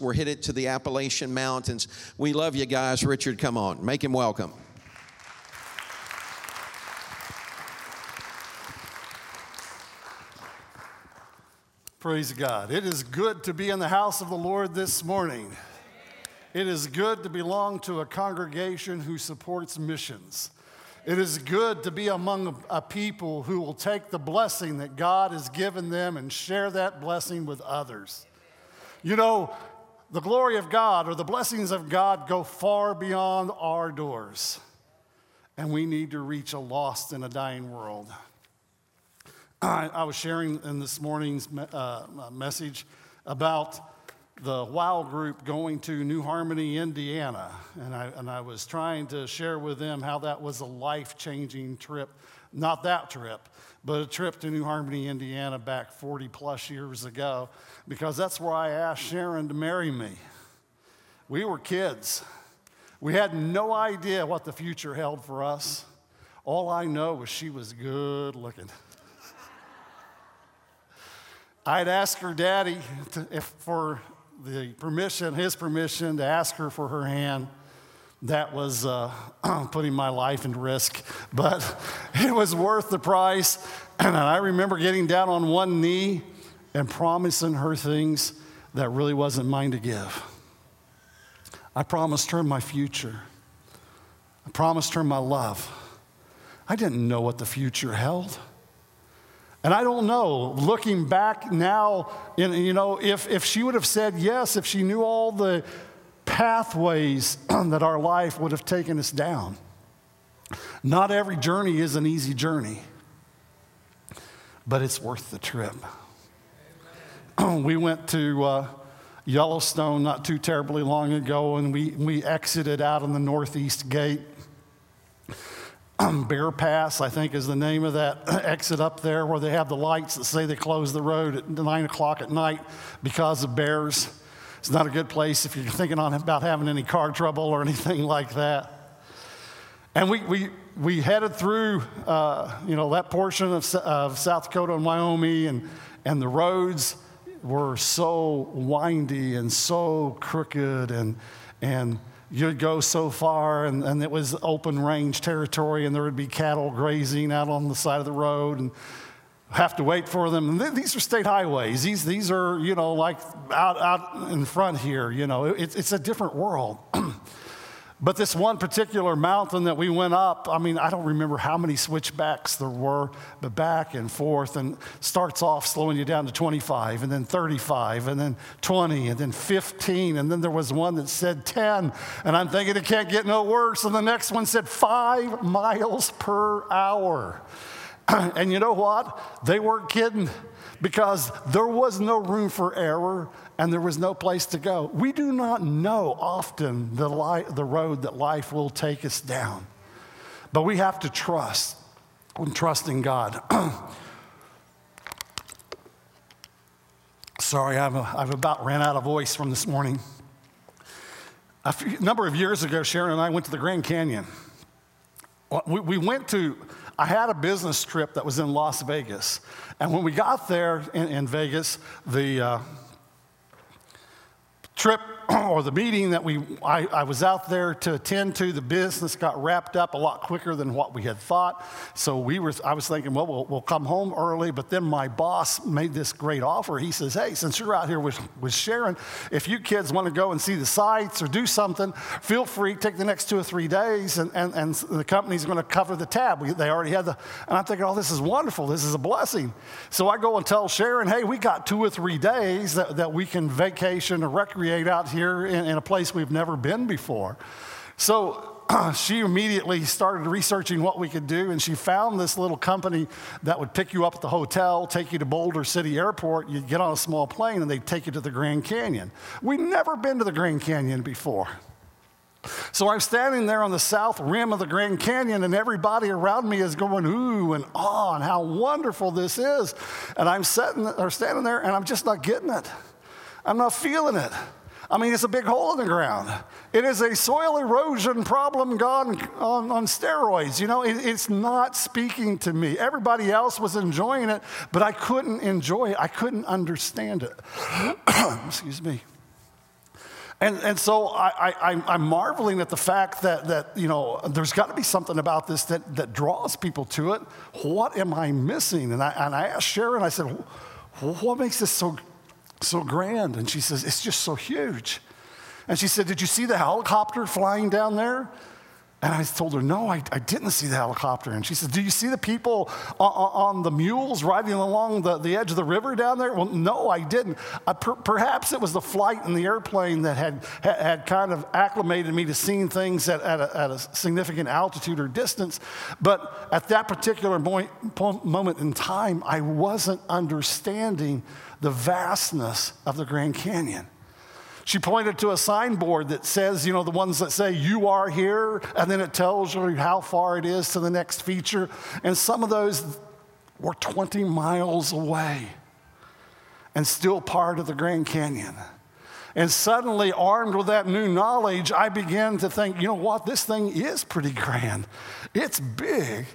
We're headed to the Appalachian Mountains. We love you guys. Richard, come on, make him welcome. Praise God. It is good to be in the house of the Lord this morning. It is good to belong to a congregation who supports missions. It is good to be among a people who will take the blessing that God has given them and share that blessing with others. You know, the glory of God or the blessings of God go far beyond our doors, and we need to reach a lost and a dying world. I, I was sharing in this morning's uh, message about the WOW group going to New Harmony, Indiana. And I, and I was trying to share with them how that was a life changing trip. Not that trip, but a trip to New Harmony, Indiana back 40 plus years ago, because that's where I asked Sharon to marry me. We were kids. We had no idea what the future held for us. All I know was she was good looking. I'd ask her daddy to, if for the permission, his permission to ask her for her hand. That was uh, putting my life in risk, but it was worth the price. And I remember getting down on one knee and promising her things that really wasn't mine to give. I promised her my future. I promised her my love. I didn't know what the future held. And I don't know, looking back now, you know, if, if she would have said yes, if she knew all the pathways that our life would have taken us down. Not every journey is an easy journey, but it's worth the trip. we went to uh, Yellowstone not too terribly long ago, and we, we exited out on the northeast gate. Bear Pass, I think, is the name of that exit up there where they have the lights that say they close the road at nine o'clock at night because of bears. It's not a good place if you're thinking on about having any car trouble or anything like that. And we, we, we headed through, uh, you know, that portion of, of South Dakota and Wyoming, and, and the roads were so windy and so crooked and, and you'd go so far and, and it was open range territory and there would be cattle grazing out on the side of the road and have to wait for them. These are state highways. These, these are, you know, like out, out in front here, you know, it, it's a different world. But this one particular mountain that we went up, I mean, I don't remember how many switchbacks there were, but back and forth, and starts off slowing you down to 25, and then 35, and then 20, and then 15, and then there was one that said 10, and I'm thinking it can't get no worse, and the next one said five miles per hour. and you know what? They weren't kidding because there was no room for error and there was no place to go. We do not know often the, li- the road that life will take us down, but we have to trust and trust in God. Sorry, I've, I've about ran out of voice from this morning. A few, number of years ago, Sharon and I went to the Grand Canyon. We, we went to I had a business trip that was in Las Vegas. And when we got there in, in Vegas, the uh, trip or the meeting that we, I, I, was out there to attend to, the business got wrapped up a lot quicker than what we had thought. So we were, I was thinking, well, well, we'll come home early. But then my boss made this great offer. He says, hey, since you're out here with, with Sharon, if you kids want to go and see the sights or do something, feel free, take the next two or three days, and, and, and the company's going to cover the tab. We, they already had the, and I'm thinking, oh, this is wonderful. This is a blessing. So I go and tell Sharon, hey, we got two or three days that, that we can vacation or recreate out here in, in a place we've never been before. So she immediately started researching what we could do, and she found this little company that would pick you up at the hotel, take you to Boulder City Airport. You'd get on a small plane, and they'd take you to the Grand Canyon. We'd never been to the Grand Canyon before. So I'm standing there on the south rim of the Grand Canyon, and everybody around me is going, ooh, and ah, and how wonderful this is. And I'm sitting or standing there, and I'm just not getting it. I'm not feeling it. I mean, it's a big hole in the ground. It is a soil erosion problem gone on, on steroids. You know, it, it's not speaking to me. Everybody else was enjoying it, but I couldn't enjoy it. I couldn't understand it. Excuse me. And, and so I, I, I'm marveling at the fact that, that you know, there's got to be something about this that, that draws people to it. What am I missing? And I, and I asked Sharon, I said, what makes this so, so grand? And she says, it's just so huge. And she said, did you see the helicopter flying down there? And I told her, No, I, I, didn't see the helicopter. And she said, Do you see the people on, on the mules riding along the, the, edge of the river down there? Well, no, I didn't. Uh, per, perhaps it was the flight in the airplane that had, had kind of acclimated me to seeing things at, at, a, at a significant altitude or distance. But at that particular point, moment in time, I wasn't understanding the vastness of the Grand Canyon. She pointed to a signboard that says, you know, the ones that say, you are here, and then it tells you how far it is to the next feature. And some of those were 20 miles away and still part of the Grand Canyon. And suddenly, armed with that new knowledge, I began to think, you know what, this thing is pretty grand. It's big.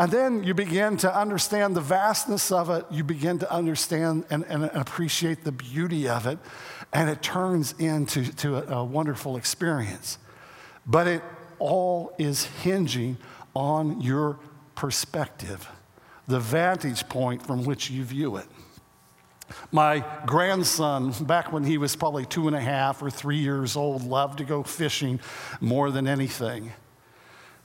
And then you begin to understand the vastness of it. You begin to understand and, and appreciate the beauty of it and it turns into to a, a wonderful experience. But it all is hinging on your perspective, the vantage point from which you view it. My grandson, back when he was probably two and a half or three years old, loved to go fishing more than anything.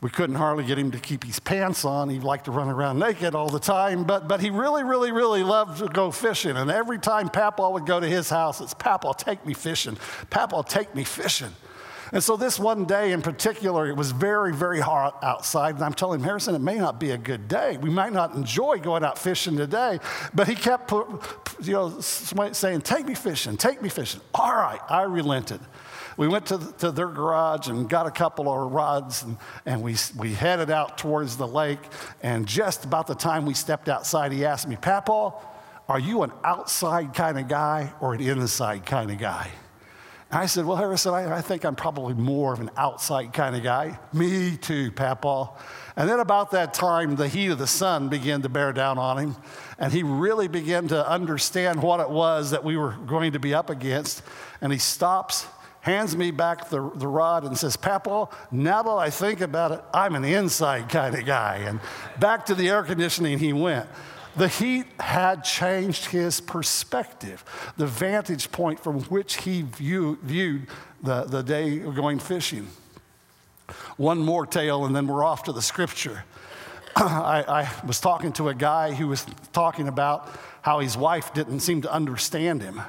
We couldn't hardly get him to keep his pants on. He liked to run around naked all the time, but, but he really, really, really loved to go fishing. And every time Papa would go to his house, it's Papa, take me fishing. Papa, take me fishing. And so this one day in particular, it was very, very hot outside. And I'm telling him, Harrison, it may not be a good day. We might not enjoy going out fishing today. But he kept you know, saying, take me fishing, take me fishing. All right, I relented we went to, to their garage and got a couple of rods and, and we, we headed out towards the lake. And just about the time we stepped outside, he asked me, Papa, are you an outside kind of guy or an inside kind of guy? And I said, Well, Harrison, I, I think I'm probably more of an outside kind of guy. Me too, Papa. And then about that time, the heat of the sun began to bear down on him, and he really began to understand what it was that we were going to be up against. And he stops hands me back the, the rod and says, Papa, now that I think about it, I'm an inside kind of guy. And back to the air conditioning he went. The heat had changed his perspective, the vantage point from which he view, viewed the, the day of going fishing. One more tale, and then we're off to the scripture. I, I was talking to a guy who was talking about how his wife didn't seem to understand him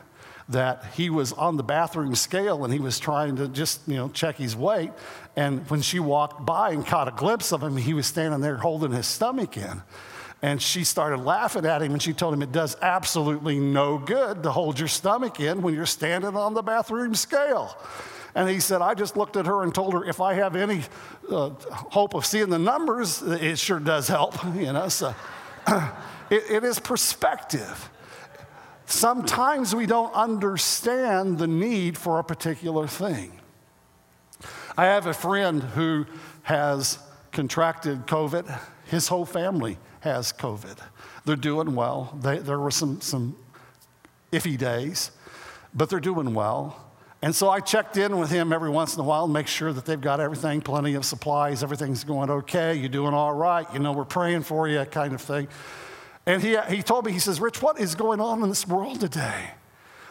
that he was on the bathroom scale and he was trying to just, you know, check his weight. And when she walked by and caught a glimpse of him, he was standing there holding his stomach in. And she started laughing at him and she told him it does absolutely no good to hold your stomach in when you're standing on the bathroom scale. And he said, I just looked at her and told her if I have any uh, hope of seeing the numbers, it sure does help, you know. So it, it is perspective. Sometimes we don't understand the need for a particular thing. I have a friend who has contracted COVID. His whole family has COVID. They're doing well. They, there were some, some iffy days, but they're doing well. And so I checked in with him every once in a while and make sure that they've got everything, plenty of supplies, everything's going okay, you're doing all right, you know, we're praying for you, kind of thing. And he, he told me, he says, Rich, what is going on in this world today?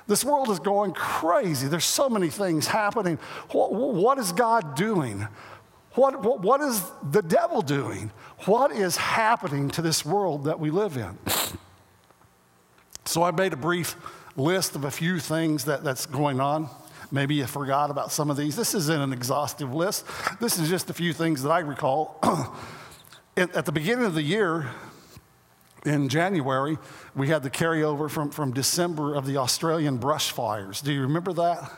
This world is going crazy. There's so many things happening. What, what is God doing? What, what, what is the devil doing? What is happening to this world that we live in? So I made a brief list of a few things that, that's going on. Maybe you forgot about some of these. This isn't an exhaustive list. This is just a few things that I recall. At the beginning of the year, in January, we had the carryover from, from December of the Australian brush fires. Do you remember that?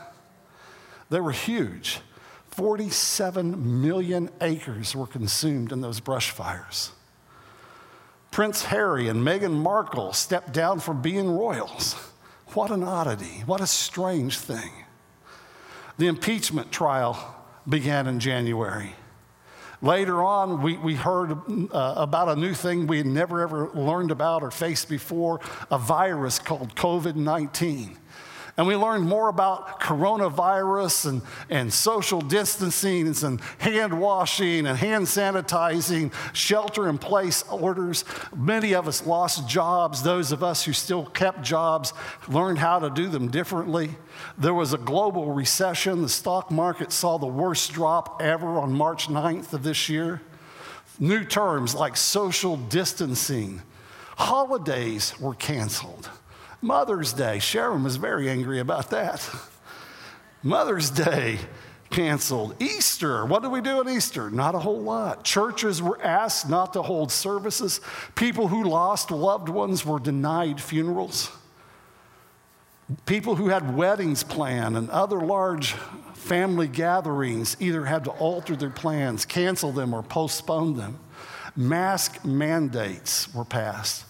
They were huge. 47 million acres were consumed in those brush fires. Prince Harry and Meghan Markle stepped down from being royals. What an oddity. What a strange thing. The impeachment trial began in January. Later on, we, we heard uh, about a new thing we had never ever learned about or faced before a virus called COVID 19. And we learned more about coronavirus and, and social distancing and hand washing and hand sanitizing, shelter in place orders. Many of us lost jobs. Those of us who still kept jobs learned how to do them differently. There was a global recession. The stock market saw the worst drop ever on March 9th of this year. New terms like social distancing. Holidays were canceled. Mother's Day, Sharon was very angry about that. Mother's Day canceled. Easter, what do we do at Easter? Not a whole lot. Churches were asked not to hold services. People who lost loved ones were denied funerals. People who had weddings planned and other large family gatherings either had to alter their plans, cancel them, or postpone them. Mask mandates were passed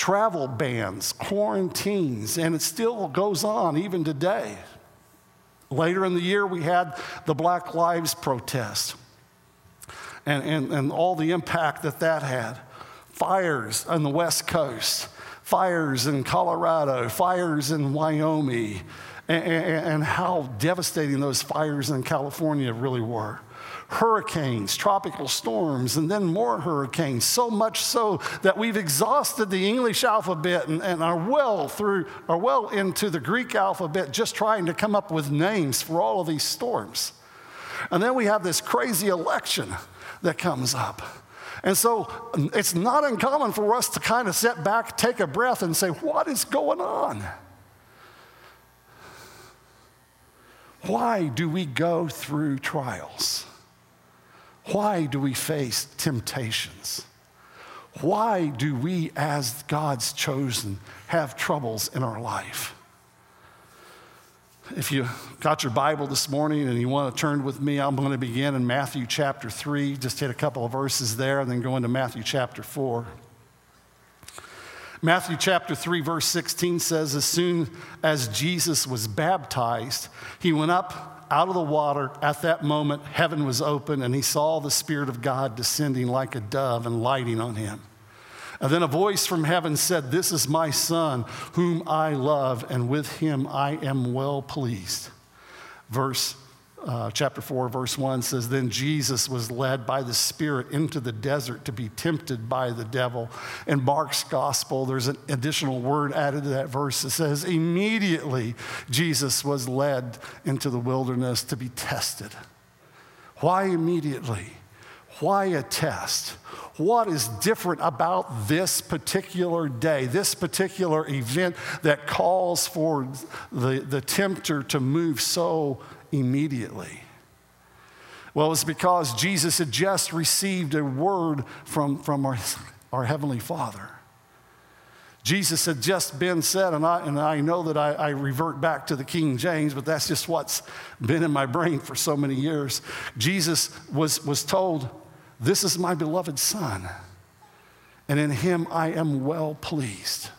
travel bans, quarantines, and it still goes on even today. Later in the year, we had the Black Lives protest and, and, and all the impact that that had. Fires on the West Coast, fires in Colorado, fires in Wyoming, and, and, and how devastating those fires in California really were hurricanes, tropical storms, and then more hurricanes, so much so that we've exhausted the English alphabet and, and are well through, are well into the Greek alphabet just trying to come up with names for all of these storms. And then we have this crazy election that comes up. And so it's not uncommon for us to kind of sit back, take a breath, and say, What is going on? Why do we go through trials? Why do we face temptations? Why do we, as God's chosen, have troubles in our life? If you got your Bible this morning and you want to turn with me, I'm going to begin in Matthew chapter 3. Just hit a couple of verses there and then go into Matthew chapter 4. Matthew chapter 3, verse 16 says, As soon as Jesus was baptized, he went up out of the water, at that moment, heaven was open, and he saw the Spirit of God descending like a dove and lighting on him. And then a voice from heaven said, This is my Son, whom I love, and with him I am well pleased. Verse uh, chapter 4, verse 1 says, Then Jesus was led by the Spirit into the desert to be tempted by the devil. In Mark's gospel, there's an additional word added to that verse that says, Immediately Jesus was led into the wilderness to be tested. Why immediately? Why a test? What is different about this particular day, this particular event that calls for the, the tempter to move so immediately? Well, it's because Jesus had just received a word from, from our, our Heavenly Father. Jesus had just been said, and I, and I know that I, I, revert back to the King James, but that's just what's been in my brain for so many years. Jesus was, was told, This is my beloved Son, and in him I am well pleased.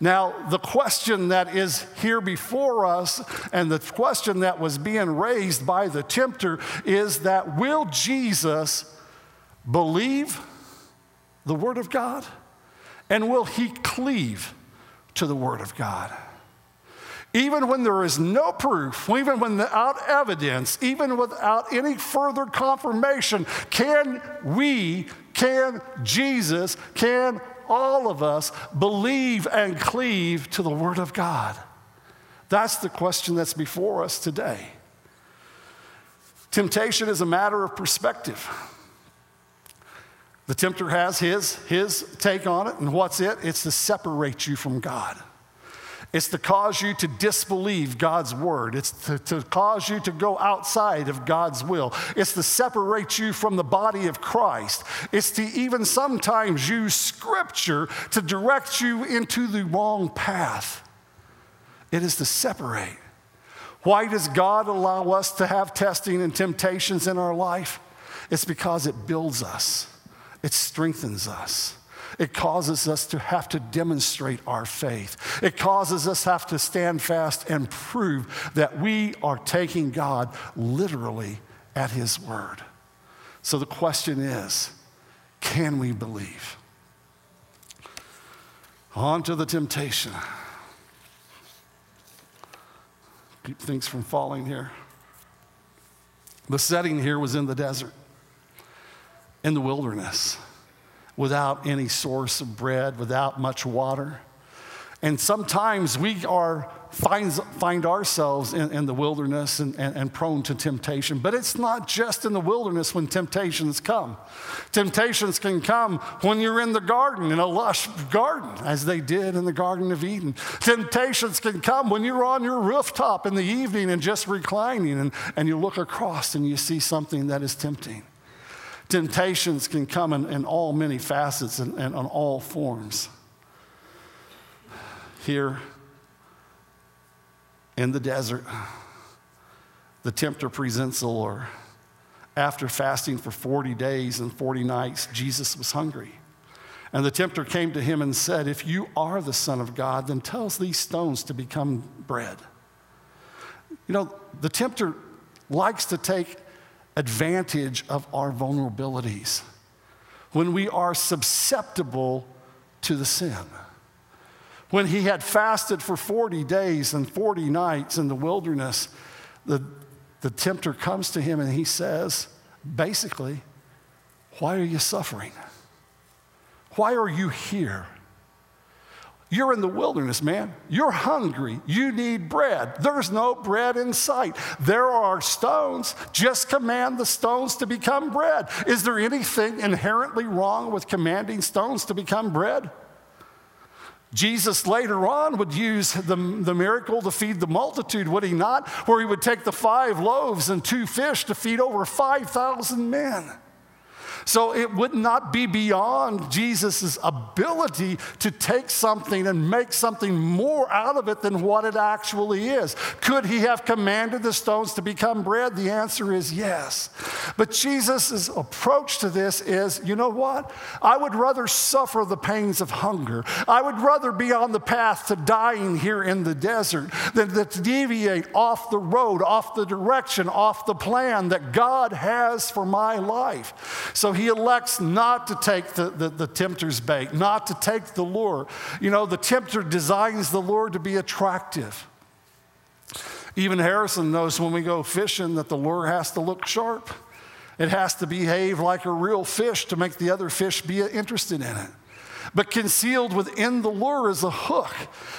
Now, the question that is here before us and the question that was being raised by the tempter is that will Jesus believe the Word of God? And will he cleave to the Word of God? Even when there is no proof, even without evidence, even without any further confirmation, can we, can Jesus, can all of us believe and cleave to the Word of God? That's the question that's before us today. Temptation is a matter of perspective. The tempter has his, his take on it, and what's it? It's to separate you from God. It's to cause you to disbelieve God's word. It's to, to, cause you to go outside of God's will. It's to separate you from the body of Christ. It's to even sometimes use scripture to direct you into the wrong path. It is to separate. Why does God allow us to have testing and temptations in our life? It's because it builds us, it strengthens us. It causes us to have to demonstrate our faith. It causes us to have to stand fast and prove that we are taking God literally at His word. So the question is can we believe? On to the temptation. keep things from falling here. The setting here was in the desert, in the wilderness, without any source of bread, without much water. And sometimes we are find, find ourselves in, in the wilderness and, and, and, prone to temptation. But it's not just in the wilderness when temptations come. Temptations can come when you're in the garden, in a lush garden, as they did in the Garden of Eden. Temptations can come when you're on your rooftop in the evening and just reclining and, and you look across and you see something that is tempting. Temptations can come in, in all many facets and, and on all forms here in the desert, the tempter presents the Lord. After fasting for 40 days and 40 nights, Jesus was hungry. And the tempter came to him and said, If you are the Son of God, then tell these stones to become bread. You know, the tempter likes to take advantage of our vulnerabilities when we are susceptible to the sin when he had fasted for 40 days and 40 nights in the wilderness, the, the tempter comes to him and he says, basically, Why are you suffering? Why are you here? You're in the wilderness, man. You're hungry. You need bread. There's no bread in sight. There are stones. Just command the stones to become bread. Is there anything inherently wrong with commanding stones to become bread? Jesus later on would use the, the miracle to feed the multitude, would he not? Where he would take the five loaves and two fish to feed over 5,000 men. So it would not be beyond Jesus' ability to take something and make something more out of it than what it actually is. Could he have commanded the stones to become bread? The answer is yes. But Jesus' approach to this is you know what? I would rather suffer the pains of hunger. I would rather be on the path to dying here in the desert than to deviate off the road, off the direction, off the plan that God has for my life. So he elects not to take the, the, the, tempter's bait, not to take the lure. You know, the tempter designs the lure to be attractive. Even Harrison knows when we go fishing that the lure has to look sharp. It has to behave like a real fish to make the other fish be interested in it. But concealed within the lure is a hook.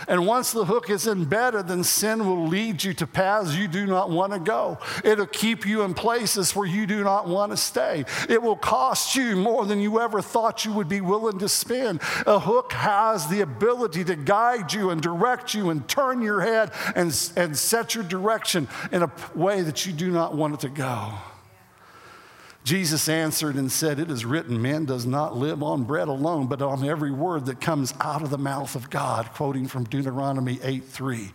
And once the hook is embedded, then sin will lead you to paths you do not want to go. It'll keep you in places where you do not want to stay. It will cost you more than you ever thought you would be willing to spend. A hook has the ability to guide you and direct you and turn your head and, and set your direction in a way that you do not want it to go. Jesus answered and said, It is written, man does not live on bread alone, but on every word that comes out of the mouth of God, quoting from Deuteronomy 8 3.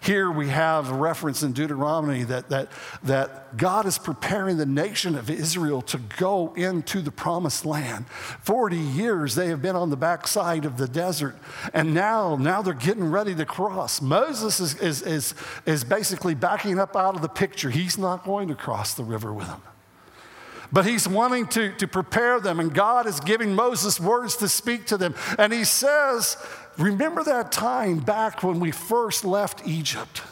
Here we have a reference in Deuteronomy that, that, that God is preparing the nation of Israel to go into the promised land. 40 years they have been on the backside of the desert, and now, now they're getting ready to cross. Moses is, is, is, is basically backing up out of the picture. He's not going to cross the river with them. But he's wanting to, to prepare them, and God is giving Moses words to speak to them. And he says, Remember that time back when we first left Egypt?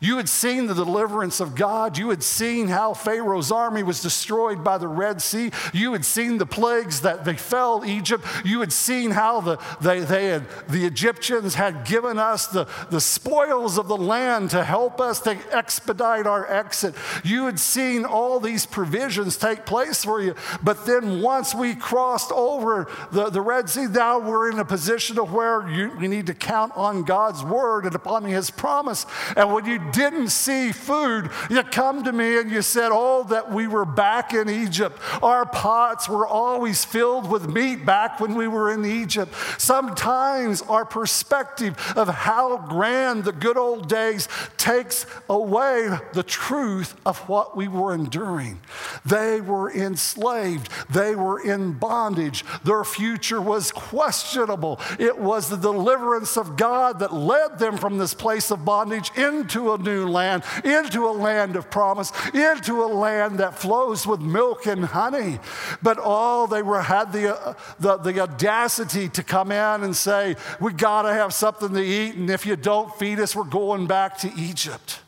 You had seen the deliverance of God. You had seen how Pharaoh's army was destroyed by the Red Sea. You had seen the plagues that befell Egypt. You had seen how the, they, they had, the Egyptians had given us the, the spoils of the land to help us to expedite our exit. You had seen all these provisions take place for you. But then once we crossed over the, the Red Sea, now we're in a position of where you, we need to count on God's word and upon his promise. And when you didn't see food, you come to me and you said, Oh, that we were back in Egypt. Our pots were always filled with meat back when we were in Egypt. Sometimes our perspective of how grand the good old days takes away the truth of what we were enduring. They were enslaved, they were in bondage, their future was questionable. It was the deliverance of God that led them from this place of bondage into a new land, into a land of promise, into a land that flows with milk and honey. But all they were had the, uh, the, the audacity to come in and say, We got to have something to eat, and if you don't feed us, we're going back to Egypt.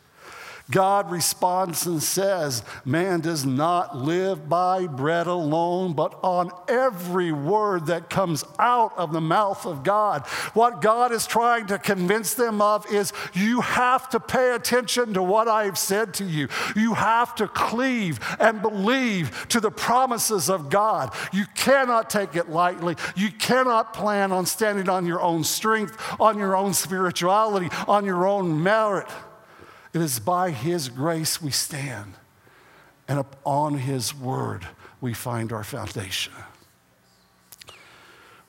God responds and says, Man does not live by bread alone, but on every word that comes out of the mouth of God. What God is trying to convince them of is you have to pay attention to what I've said to you. You have to cleave and believe to the promises of God. You cannot take it lightly. You cannot plan on standing on your own strength, on your own spirituality, on your own merit. It is by His grace we stand, and upon His word we find our foundation.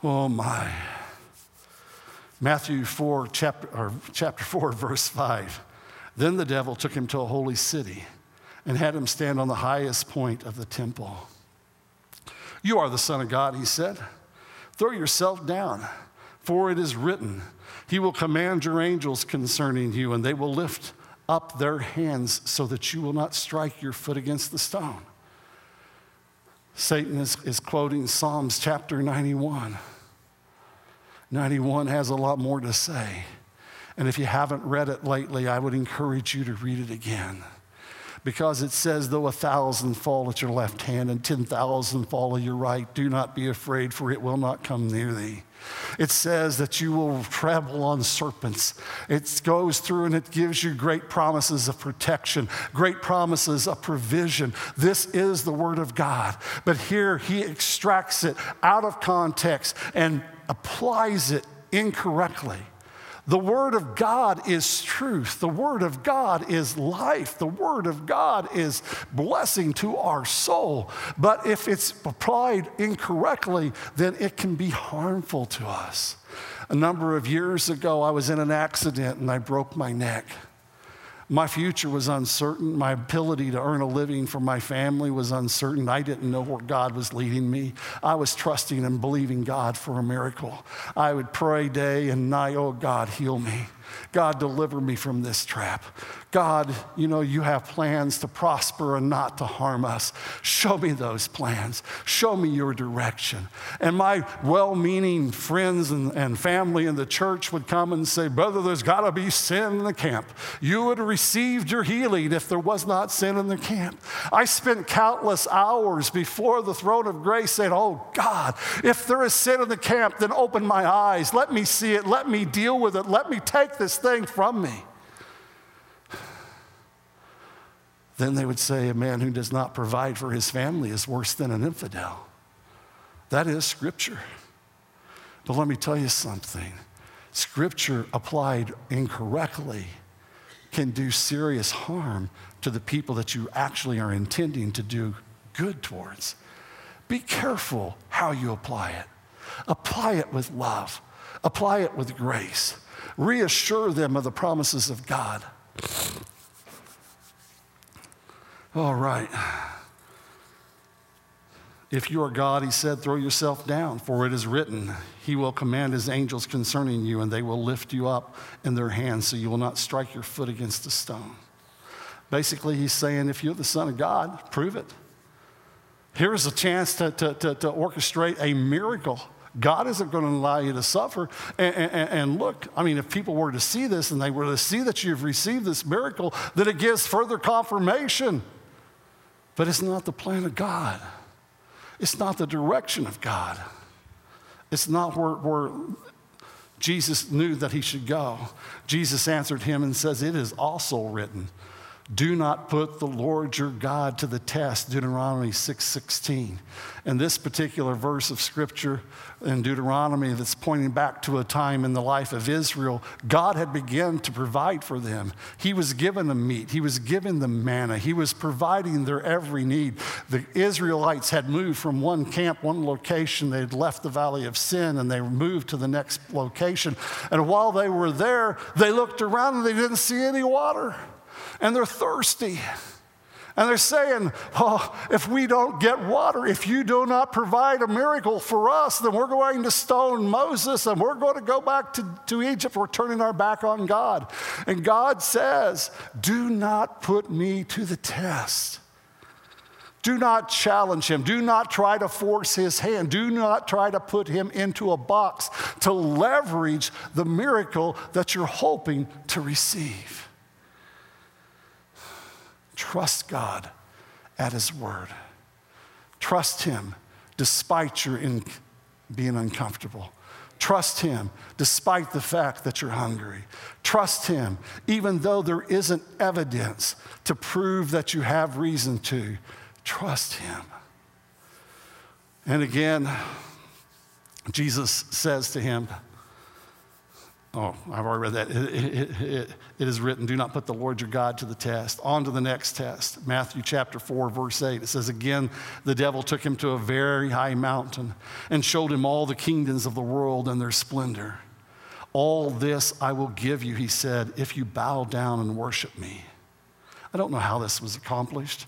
Oh my. Matthew 4, chapter, or chapter 4, verse 5. Then the devil took him to a holy city and had him stand on the highest point of the temple. You are the Son of God, he said. Throw yourself down, for it is written, He will command your angels concerning you, and they will lift up their hands so that you will not strike your foot against the stone. Satan is, is quoting Psalms chapter 91. 91 has a lot more to say. And if you haven't read it lately, I would encourage you to read it again. Because it says, though a thousand fall at your left hand and 10,000 fall at your right, do not be afraid, for it will not come near thee. It says that you will travel on serpents. It goes through and it gives you great promises of protection, great promises of provision. This is the Word of God. But here he extracts it out of context and applies it incorrectly. The Word of God is truth. The Word of God is life. The Word of God is blessing to our soul. But if it's applied incorrectly, then it can be harmful to us. A number of years ago, I was in an accident and I broke my neck. My future was uncertain. My ability to earn a living for my family was uncertain. I didn't know where God was leading me. I was trusting and believing God for a miracle. I would pray day and night, oh God, heal me. God, deliver me from this trap. God, you know, you have plans to prosper and not to harm us. Show me those plans. Show me your direction. And my well meaning friends and, and family in the church would come and say, Brother, there's got to be sin in the camp. You would have received your healing if there was not sin in the camp. I spent countless hours before the throne of grace saying, Oh God, if there is sin in the camp, then open my eyes. Let me see it. Let me deal with it. Let me take this thing from me. Then they would say, A man who does not provide for his family is worse than an infidel. That is scripture. But let me tell you something scripture applied incorrectly can do serious harm to the people that you actually are intending to do good towards. Be careful how you apply it. Apply it with love, apply it with grace. Reassure them of the promises of God. All right. If you are God, he said, throw yourself down, for it is written, He will command His angels concerning you, and they will lift you up in their hands so you will not strike your foot against a stone. Basically, he's saying, if you're the Son of God, prove it. Here's a chance to, to, to, to orchestrate a miracle. God isn't going to allow you to suffer. And, and, and, look, I mean, if people were to see this and they were to see that you've received this miracle, then it gives further confirmation. But it's not the plan of God, it's not the direction of God, it's not where, where Jesus knew that he should go. Jesus answered him and says, It is also written. Do not put the Lord your God to the test, Deuteronomy 6:16. And this particular verse of scripture in Deuteronomy that's pointing back to a time in the life of Israel, God had begun to provide for them. He was giving them meat, He was giving them manna, He was providing their every need. The Israelites had moved from one camp, one location. They had left the valley of sin and they moved to the next location. And while they were there, they looked around and they didn't see any water and they're thirsty. And they're saying, Oh, if we don't get water, if you do not provide a miracle for us, then we're going to stone Moses and we're going to go back to, to Egypt. We're turning our back on God. And God says, Do not put me to the test. Do not challenge him. Do not try to force his hand. Do not try to put him into a box to leverage the miracle that you're hoping to receive. Trust God at His word. Trust Him despite your in being uncomfortable. Trust Him despite the fact that you're hungry. Trust Him even though there isn't evidence to prove that you have reason to. Trust Him. And again, Jesus says to him, Oh, I've already read that. It, it, it, it is written, Do not put the Lord your God to the test. On to the next test. Matthew chapter 4, verse 8. It says, Again, the devil took him to a very high mountain and showed him all the kingdoms of the world and their splendor. All this I will give you, he said, if you bow down and worship me. I don't know how this was accomplished.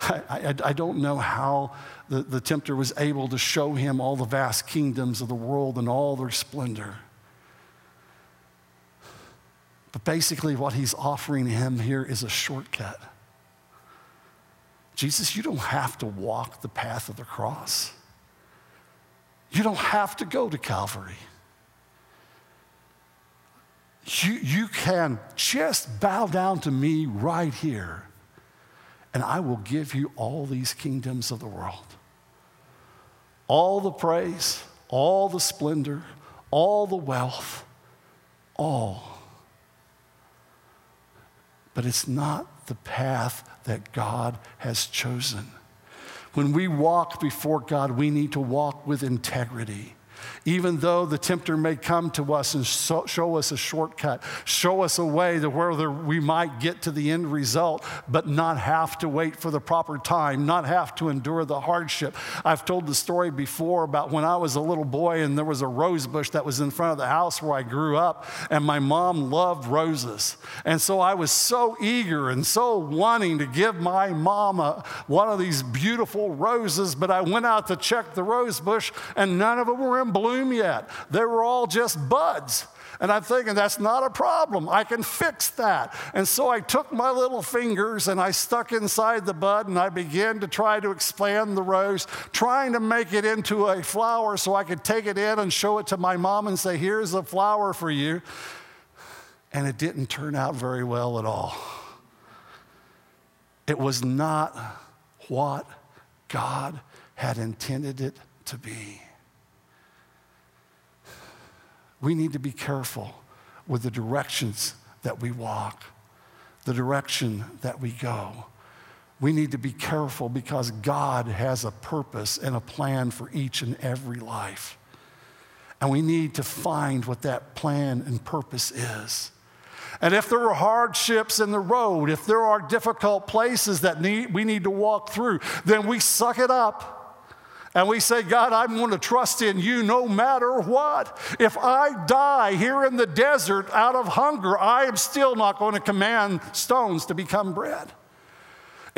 I, I, I, don't know how the, the tempter was able to show him all the vast kingdoms of the world and all their splendor. But basically, what he's offering him here is a shortcut. Jesus, you don't have to walk the path of the cross. You don't have to go to Calvary. You, you can just bow down to me right here, and I will give you all these kingdoms of the world. All the praise, all the splendor, all the wealth, all but it's not the path that God has chosen. When we walk before God, we need to walk with integrity. Even though the tempter may come to us and so, show us a shortcut, show us a way to where we might get to the end result, but not have to wait for the proper time, not have to endure the hardship. I've told the story before about when I was a little boy and there was a rose bush that was in front of the house where I grew up, and my mom loved roses. And so I was so eager and so wanting to give my mama one of these beautiful roses, but I went out to check the rose bush and none of them were in in bloom yet. They were all just buds. And I'm thinking, that's not a problem. I can fix that. And so I took my little fingers and I stuck inside the bud and I began to try to expand the rose, trying to make it into a flower so I could take it in and show it to my mom and say, here's a flower for you. And it didn't turn out very well at all. It was not what God had intended it to be we need to be careful with the directions that we walk, the direction that we go. We need to be careful because God has a purpose and a plan for each and every life. And we need to find what that plan and purpose is. And if there are hardships in the road, if there are difficult places that need, we need to walk through, then we suck it up and we say, God, I'm going to trust in you no matter what. If I die here in the desert out of hunger, I am still not going to command stones to become bread.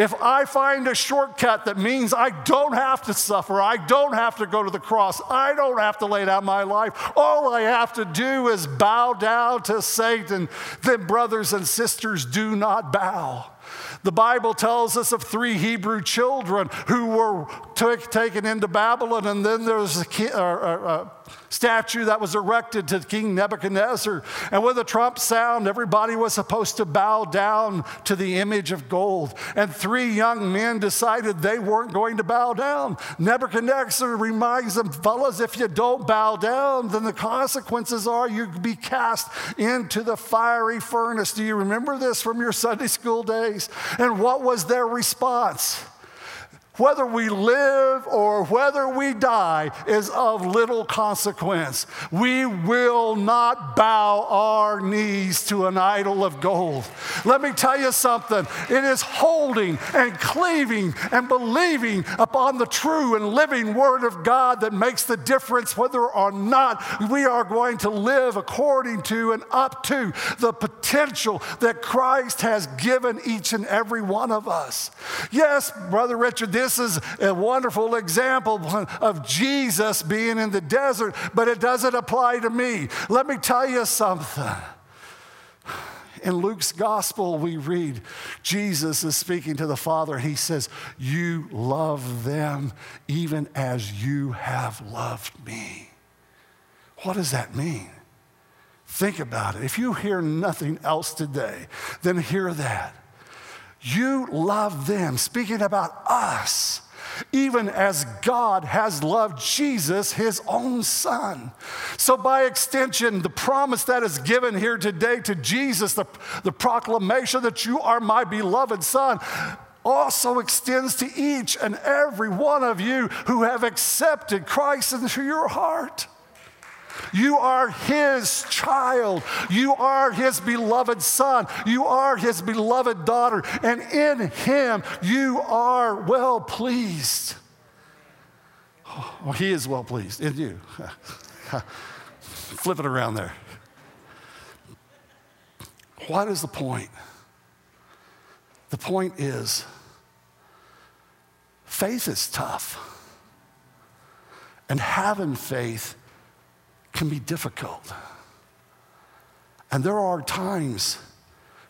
If I find a shortcut that means I don't have to suffer, I don't have to go to the cross, I don't have to lay down my life, all I have to do is bow down to Satan, then, brothers and sisters, do not bow. The Bible tells us of three Hebrew children who were t- taken into Babylon, and then there's a, a, a uh, uh, uh, statue that was erected to King Nebuchadnezzar. And with a trump sound, everybody was supposed to bow down to the image of gold. And three young men decided they weren't going to bow down. Nebuchadnezzar reminds them, fellas, if you don't bow down, then the consequences are you'd be cast into the fiery furnace. Do you remember this from your Sunday school days? And what was their response? Whether we live or whether we die is of little consequence. We will not bow our knees to an idol of gold. Let me tell you something it is holding and cleaving and believing upon the true and living Word of God that makes the difference whether or not we are going to live according to and up to the potential that Christ has given each and every one of us. Yes, Brother Richard, this this is a wonderful example of Jesus being in the desert, but it doesn't apply to me. Let me tell you something. In Luke's gospel, we read Jesus is speaking to the Father. He says, You love them even as you have loved me. What does that mean? Think about it. If you hear nothing else today, then hear that. You love them, speaking about us, even as God has loved Jesus, his own son. So, by extension, the promise that is given here today to Jesus, the, the proclamation that you are my beloved son, also extends to each and every one of you who have accepted Christ into your heart. You are his child. You are his beloved son. You are his beloved daughter. And in him, you are well pleased. Oh, he is well pleased in you. Flip it around there. What is the point? The point is faith is tough. And having faith can be difficult. And there are times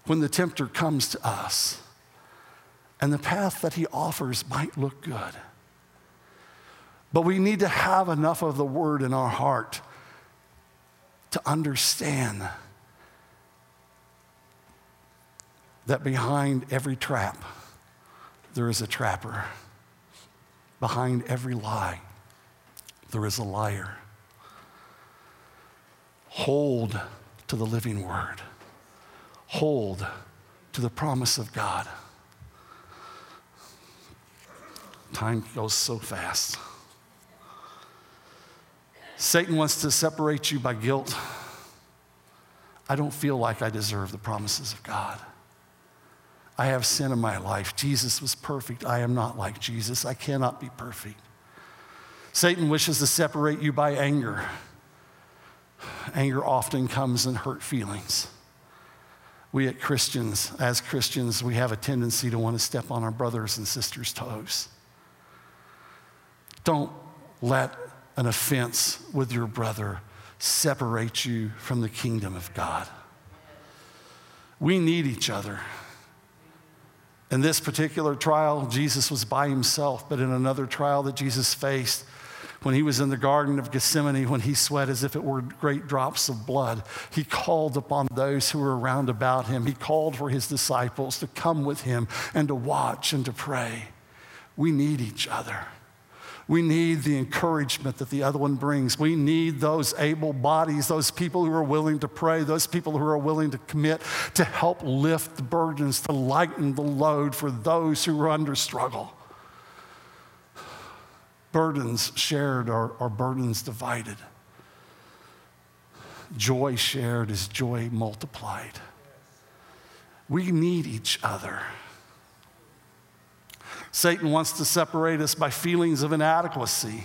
when the tempter comes to us and the path that he offers might look good. But we need to have enough of the word in our heart to understand that behind every trap, there is a trapper. Behind every lie, there is a liar. Hold to the living word. Hold to the promise of God. Time goes so fast. Satan wants to separate you by guilt. I don't feel like I deserve the promises of God. I have sin in my life. Jesus was perfect. I am not like Jesus. I cannot be perfect. Satan wishes to separate you by anger. Anger often comes in hurt feelings. We at Christians, as Christians, we have a tendency to want to step on our brothers and sisters' toes. Don't let an offense with your brother separate you from the kingdom of God. We need each other. In this particular trial, Jesus was by himself, but in another trial that Jesus faced, when he was in the Garden of Gethsemane, when he sweat as if it were great drops of blood, he called upon those who were around about him. He called for his disciples to come with him and to watch and to pray. We need each other. We need the encouragement that the other one brings. We need those able bodies, those people who are willing to pray, those people who are willing to commit to help lift the burdens, to lighten the load for those who are under struggle. Burdens shared are, are burdens divided. Joy shared is joy multiplied. We need each other. Satan wants to separate us by feelings of inadequacy.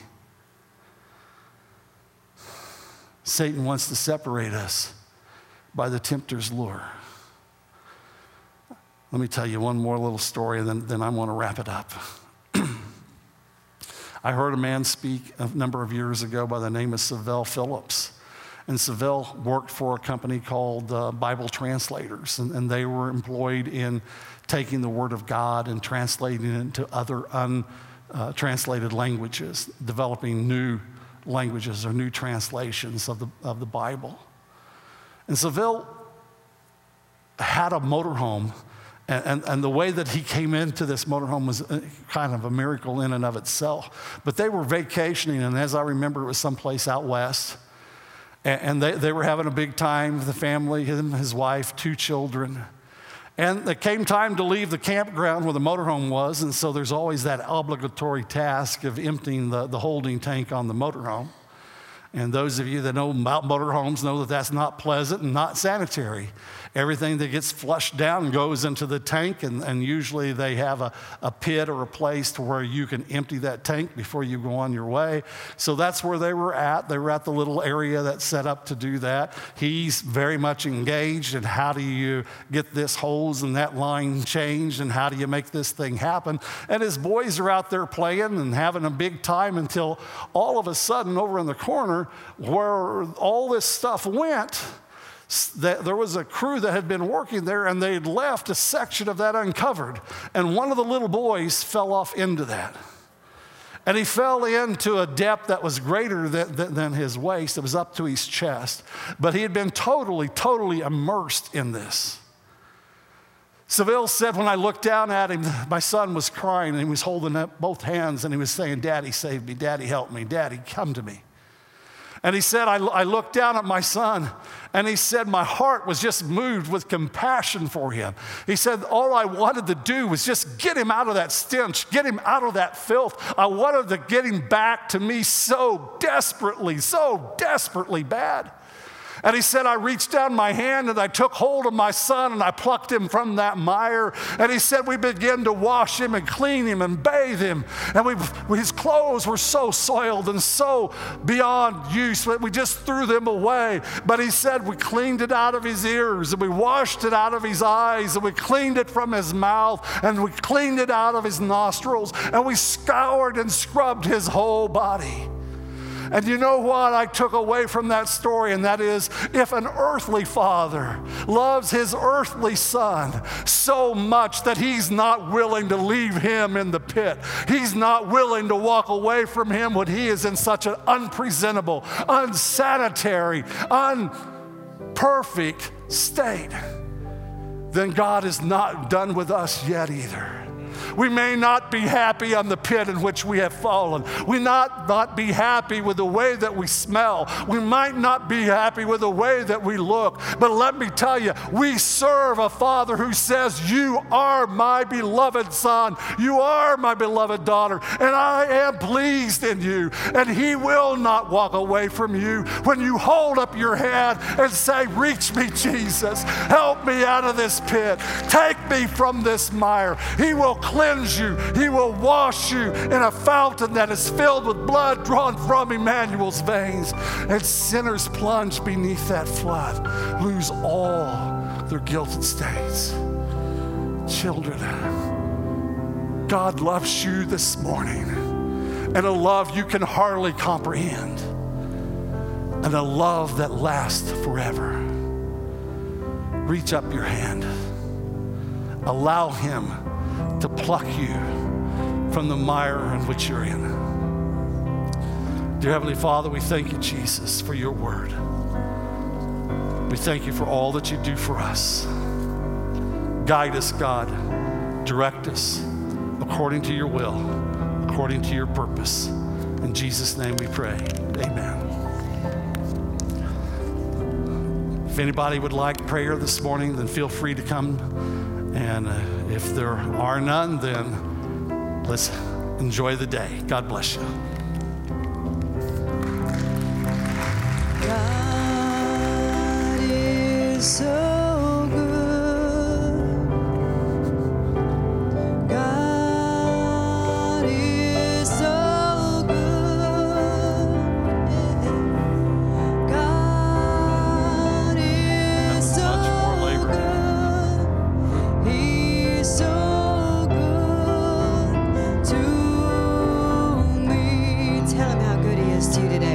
Satan wants to separate us by the tempter's lure. Let me tell you one more little story, and then, then I want to wrap it up. I heard a man speak a number of years ago by the name of Savelle Phillips. And Savelle worked for a company called uh, Bible Translators, and, and, they were employed in taking the Word of God and translating it into other untranslated uh, languages, developing new languages or new translations of the, of the Bible. And Savelle had a motorhome and, and, and, the way that he came into this motorhome was uh, kind of a miracle in and of itself. But they were vacationing, and as I remember, it was someplace out west. And, and they, they were having a big time the family, him, his wife, two children. And it came time to leave the campground where the motorhome was, and so there's always that obligatory task of emptying the, the holding tank on the motorhome. And those of you that know about motorhomes know that that's not pleasant and not sanitary. Everything that gets flushed down goes into the tank, and, and usually they have a, a pit or a place to where you can empty that tank before you go on your way. So that's where they were at. They were at the little area that's set up to do that. He's very much engaged in how do you get this hose and that line changed, and how do you make this thing happen. And his boys are out there playing and having a big time until all of a sudden, over in the corner where all this stuff went, there was a crew that had been working there and they'd left a section of that uncovered. And one of the little boys fell off into that. And he fell into a depth that was greater than, than, his waist. It was up to his chest. But he had been totally, totally immersed in this. Seville said, when I looked down at him, my son was crying and he was holding up both hands and he was saying, Daddy, save me. Daddy, help me. Daddy, come to me. And he said, I, I, looked down at my son, and he said, My heart was just moved with compassion for him. He said, All I wanted to do was just get him out of that stench, get him out of that filth. I wanted to get him back to me so desperately, so desperately bad. And he said, I reached down my hand and I took hold of my son and I plucked him from that mire. And he said, We began to wash him and clean him and bathe him. And we, his clothes were so soiled and so beyond use that we just threw them away. But he said, We cleaned it out of his ears and we washed it out of his eyes and we cleaned it from his mouth and we cleaned it out of his nostrils and we scoured and scrubbed his whole body. And you know what I took away from that story? And that is if an earthly father loves his earthly son so much that he's not willing to leave him in the pit, he's not willing to walk away from him when he is in such an unpresentable, unsanitary, unperfect state, then God is not done with us yet either. We may not be happy on the pit in which we have fallen. We not not be happy with the way that we smell. We might not be happy with the way that we look. But let me tell you, we serve a Father who says, You are my beloved Son. You are my beloved daughter. And I am pleased in you. And He will not walk away from you when you hold up your hand and say, Reach me, Jesus. Help me out of this pit. Take me from this mire. He will cleanse you, He will wash you in a fountain that is filled with blood drawn from Emmanuel's veins. And sinners plunge beneath that flood, lose all their guilt and stains. Children, God loves you this morning, and a love you can hardly comprehend, and a love that lasts forever. Reach up your hand. Allow Him to pluck you from the mire in which you're in. Dear Heavenly Father, we thank you, Jesus, for your word. We thank you for all that you do for us. Guide us, God. Direct us according to your will, according to your purpose. In Jesus' name we pray. Amen. If anybody would like prayer this morning, then feel free to come and uh, if there are none, then let's enjoy the day. God bless you. today.